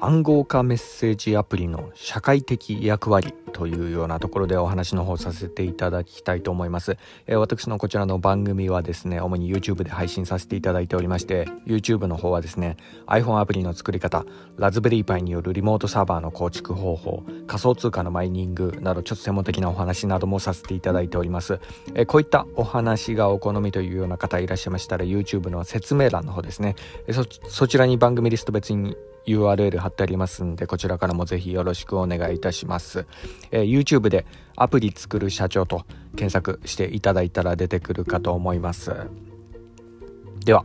暗号化メッセージアプリの社会的役割というようなところでお話の方させていただきたいと思います、えー、私のこちらの番組はですね主に YouTube で配信させていただいておりまして YouTube の方はですね iPhone アプリの作り方ラズベリーパイによるリモートサーバーの構築方法仮想通貨のマイニングなどちょっと専門的なお話などもさせていただいております、えー、こういったお話がお好みというような方いらっしゃいましたら YouTube の説明欄の方ですね。そそちらに番組リスト別に URL 貼ってありますんでこちらからもぜひよろしくお願いいたします、えー、YouTube でアプリ作る社長と検索していただいたら出てくるかと思います。では、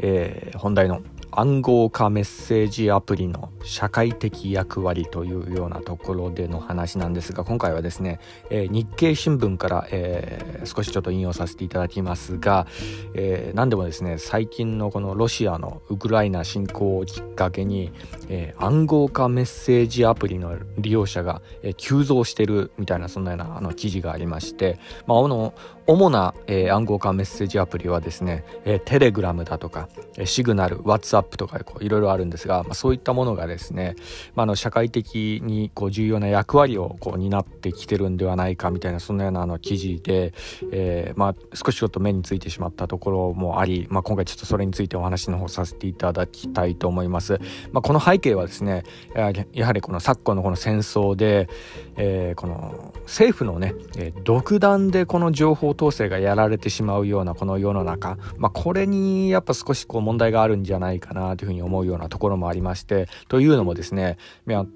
えー、本題の暗号化メッセージアプリの社会的役割というようなところでの話なんですが今回はですね、えー、日経新聞から、えー、少しちょっと引用させていただきますが、えー、何でもですね最近のこのロシアのウクライナ侵攻をきっかけに、え暗号化メッセージアプリの利用者が、え急増してるみたいなそんなようなあの記事がありまして、まあ、の主な、え暗号化メッセージアプリはですね、えテレグラムだとか、えシグナル、ワッツアップとかいろいろあるんですが、まあ、そういったものがですね、まあ、の社会的にこう重要な役割をこう担ってきてるんではないかみたいなそんなようなあの記事で、えー、まあ、少しちょっと目についてしまったところもあり、まあ、今回ちょっとそれについてお話の方させていただきたいと思います。まあ、この背景はですねやはりこの昨今のこの戦争で、えー、この政府のね、え独断でこの情報統制がやられてしまうようなこの世の中、まあ、これにやっぱ少しこう問題があるんじゃないかなというふうに思うようなところもありまして。というのもですね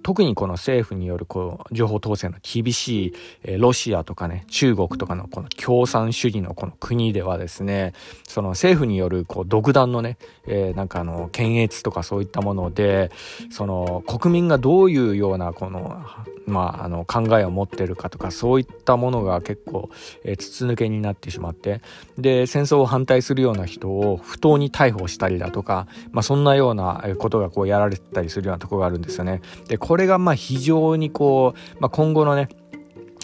特にこの政府によるこう情報統制の厳しい、えロシアとかね中国とかのこの共産主義のこの国ではですねその政府によるこう独断のね、えー、なんかあの検閲とかそういったものでその国民がどういうようなこのまあ、あの考えを持ってるかとかそういったものが結構、えー、筒抜けになってしまってで戦争を反対するような人を不当に逮捕したりだとか、まあ、そんなようなことがこうやられてたりするようなところがあるんですよね。でこれがまあ非常にこう、まあ、今後のね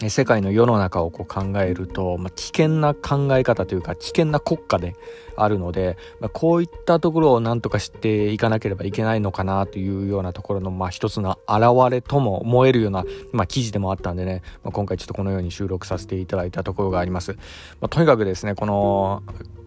世界の世の中をこう考えると、まあ、危険な考え方というか危険な国家であるので、まあ、こういったところを何とかしていかなければいけないのかなというようなところの、まあ、一つの表れとも思えるような、まあ、記事でもあったんでね、まあ、今回ちょっとこのように収録させていただいたところがあります。まあ、とにかくですねこの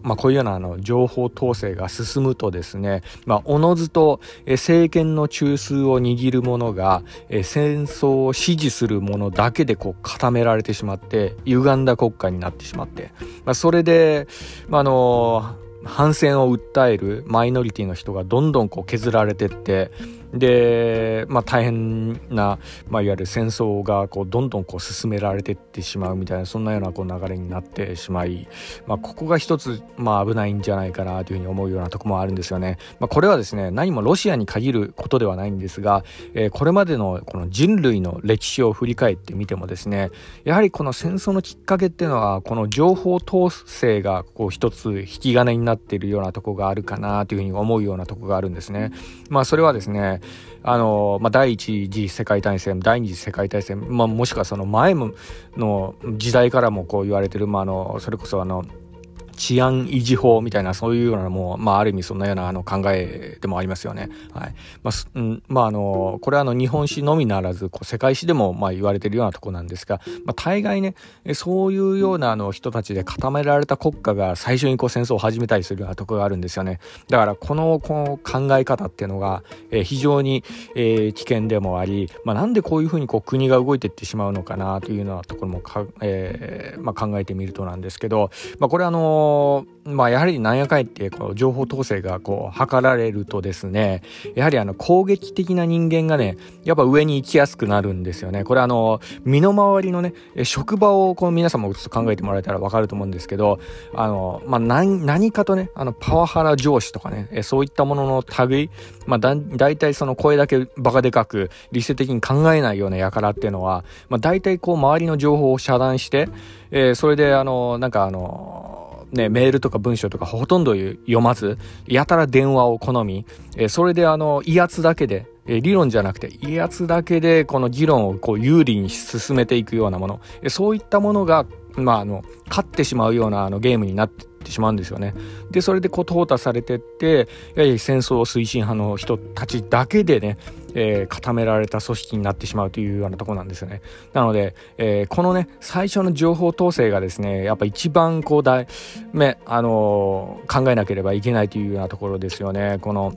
まあ、こういうようなあの情報統制が進むとですね、まあ、おのずと政権の中枢を握る者が戦争を支持する者だけでこう固められてしまって歪んだ国家になってしまって、まあ、それで、まあ、あの反戦を訴えるマイノリティの人がどんどんこう削られてってで、まあ、大変な、まあ、いわゆる戦争がこうどんどんこう進められていってしまうみたいなそんなようなこう流れになってしまい、まあ、ここが一つ、まあ、危ないんじゃないかなというふうに思うようなとこもあるんですよね。まあ、これはですね何もロシアに限ることではないんですが、えー、これまでのこの人類の歴史を振り返ってみてもですねやはりこの戦争のきっかけっていうのはこの情報統制がこう一つ引き金になっているようなとこがあるかなというふうに思うようなとこがあるんですね。まあそれはですねあの、まあ、第一次世界大戦、第二次世界大戦、まあ、もしくはその前の時代からもこう言われてる、まあ、あの、それこそあの、治安維持法みたいなそういうようなもう、まあ、ある意味そんなようなあの考えでもありますよね。はいまあうんまあ、あのこれはあの日本史のみならずこう世界史でもまあ言われてるようなとこなんですが、まあ、大概ねそういうようなあの人たちで固められた国家が最初にこう戦争を始めたりするようなとこがあるんですよね。だからこのこの考え方っていうのが、えー、非常に、えー、危険でもあり、まあ、なんでこういうふうにこう国が動いていってしまうのかなというようなところもか、えーまあ、考えてみるとなんですけど、まあ、これあのまあ、やはりなんやかんやってこう情報統制がこう図られるとですねやはりあの攻撃的な人間がねやっぱ上に行きやすくなるんですよね。これあの身の回りのね職場をこう皆さんもちょっと考えてもらえたら分かると思うんですけどあの、まあ、何何かとねあのパワハラ上司とかねそういったものの類、まあ、だ大体その声だけバカでかく理性的に考えないような輩っていうのは、まあ、大体こう周りの情報を遮断して、えー、それであのなんかあのね、メールとか文章とかほとんど読まず、やたら電話を好み、えそれであの、威圧だけで、え理論じゃなくて威圧だけでこの議論をこう有利に進めていくようなもの、えそういったものが、まあ、あの、勝ってしまうようなあのゲームになってってしまうんですよね。で、それでこう淘汰されてって、やはり戦争推進派の人たちだけでね、えー、固められた組織になってしまうというようなところなんですよね。なので、えー、このね、最初の情報統制がですね、やっぱ一番こう大、め、あのー、考えなければいけないというようなところですよね。この、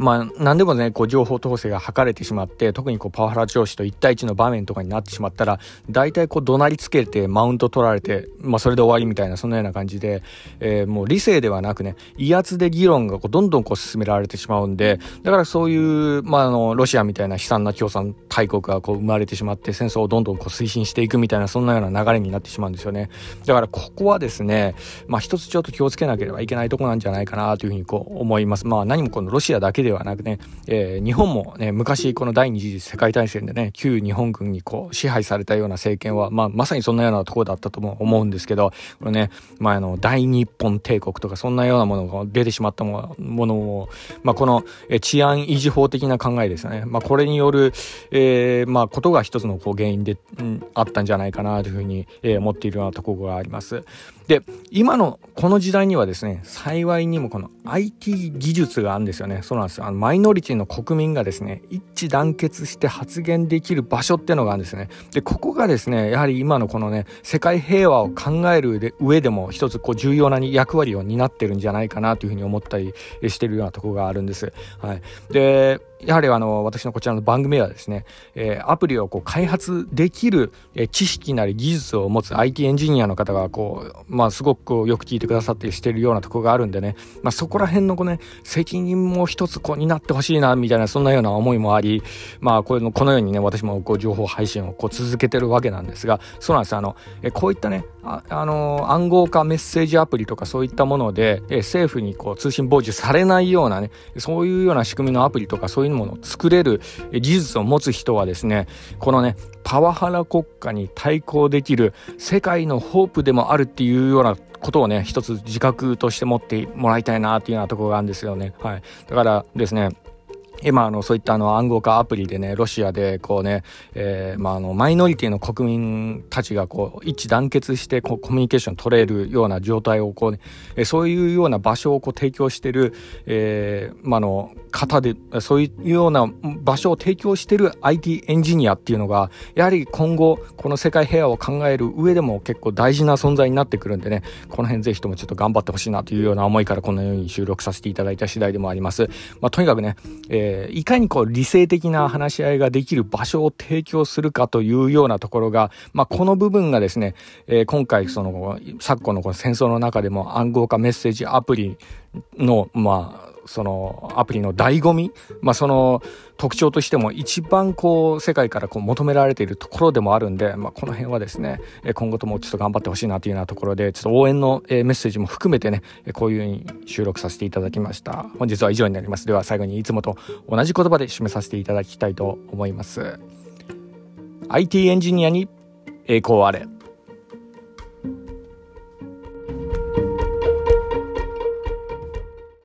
まあ、何でもね、こう、情報統制が図れてしまって、特にこう、パワハラ上司と1対1の場面とかになってしまったら、大体こう、怒鳴りつけて、マウント取られて、まあ、それで終わりみたいな、そんなような感じで、えー、もう理性ではなくね、威圧で議論がこう、どんどんこう、進められてしまうんで、だからそういう、まあ、あの、ロシアみたいな悲惨な共産大国がこう、生まれてしまって、戦争をどんどんこう、推進していくみたいな、そんなような流れになってしまうんですよね。だから、ここはですね、まあ、一つちょっと気をつけなければいけないとこなんじゃないかな、というふうにこう、思います。まあ、何もこのロシアだけではなくね、えー、日本もね、昔この第二次世界大戦でね、旧日本軍にこう支配されたような政権は、まあ、まさにそんなようなところだったとも思うんですけど、これね、まあ、あの、大日本帝国とかそんなようなものが出てしまったものを、まあ、この、治安維持法的な考えですよね。まあ、これによる、えー、まあ、ことが一つのこう原因で、うん、あったんじゃないかなというふうに、えー、思っているようなところがあります。で、今のこの時代にはですね、幸いにもこの IT 技術があるんですよね。そうなんですよ。あの、マイノリティの国民がですね、一致団結して発言できる場所っていうのがあるんですね。で、ここがですね、やはり今のこのね、世界平和を考える上でも一つこう重要な役割を担ってるんじゃないかなというふうに思ったりしてるようなとこがあるんです。はい。で、やはりあの、私のこちらの番組はですね、えー、アプリをこう開発できる、えー、知識なり技術を持つ IT エンジニアの方がこう、まあまあすごくよく聞いてくださってしてるようなところがあるんでね、まあそこら辺のこね、責任も一つこうになってほしいな、みたいなそんなような思いもあり、まあこの、このようにね、私もこう情報配信をこう続けてるわけなんですが、そうなんです。あの、えこういったね、あ、あの、暗号化メッセージアプリとかそういったもので、え政府にこう通信傍受されないようなね、そういうような仕組みのアプリとかそういうものを作れるる技術を持つ人はですね、このね、パワハラ国家に対抗できる世界のホープでもあるっていうようなことをね、一つ自覚として持ってもらいたいなっていうようなところがあるんですよね。はい。だからですね、今あのそういったあの暗号化アプリでねロシアでこうね、えー、まああのマイノリティの国民たちがこう一致団結してこうコミュニケーション取れるような状態をこう、ね、えそういうような場所をこう提供してる、えー、まあの方でそういうような場所を提供してる IT エンジニアっていうのがやはり今後この世界平和を考える上でも結構大事な存在になってくるんでねこの辺ぜひともちょっと頑張ってほしいなというような思いからこのように収録させていただいた次第でもあります。まあ、とにかくね、えーえー、いかにこう理性的な話し合いができる場所を提供するかというようなところが、まあ、この部分がですね、えー、今回その昨今のこの戦争の中でも暗号化メッセージアプリの、まあ、そのアプリの醍醐味、まあ、その特徴としても一番こう世界からこう求められているところでもあるんで、まあ、この辺はですね今後ともちょっと頑張ってほしいなというようなところでちょっと応援のメッセージも含めてねこういうふうに収録させていただきました。本日は以上になります。では最後にいつもと同じ言葉で締めさせていただきたいと思います。IT エンジニアに栄光あれ。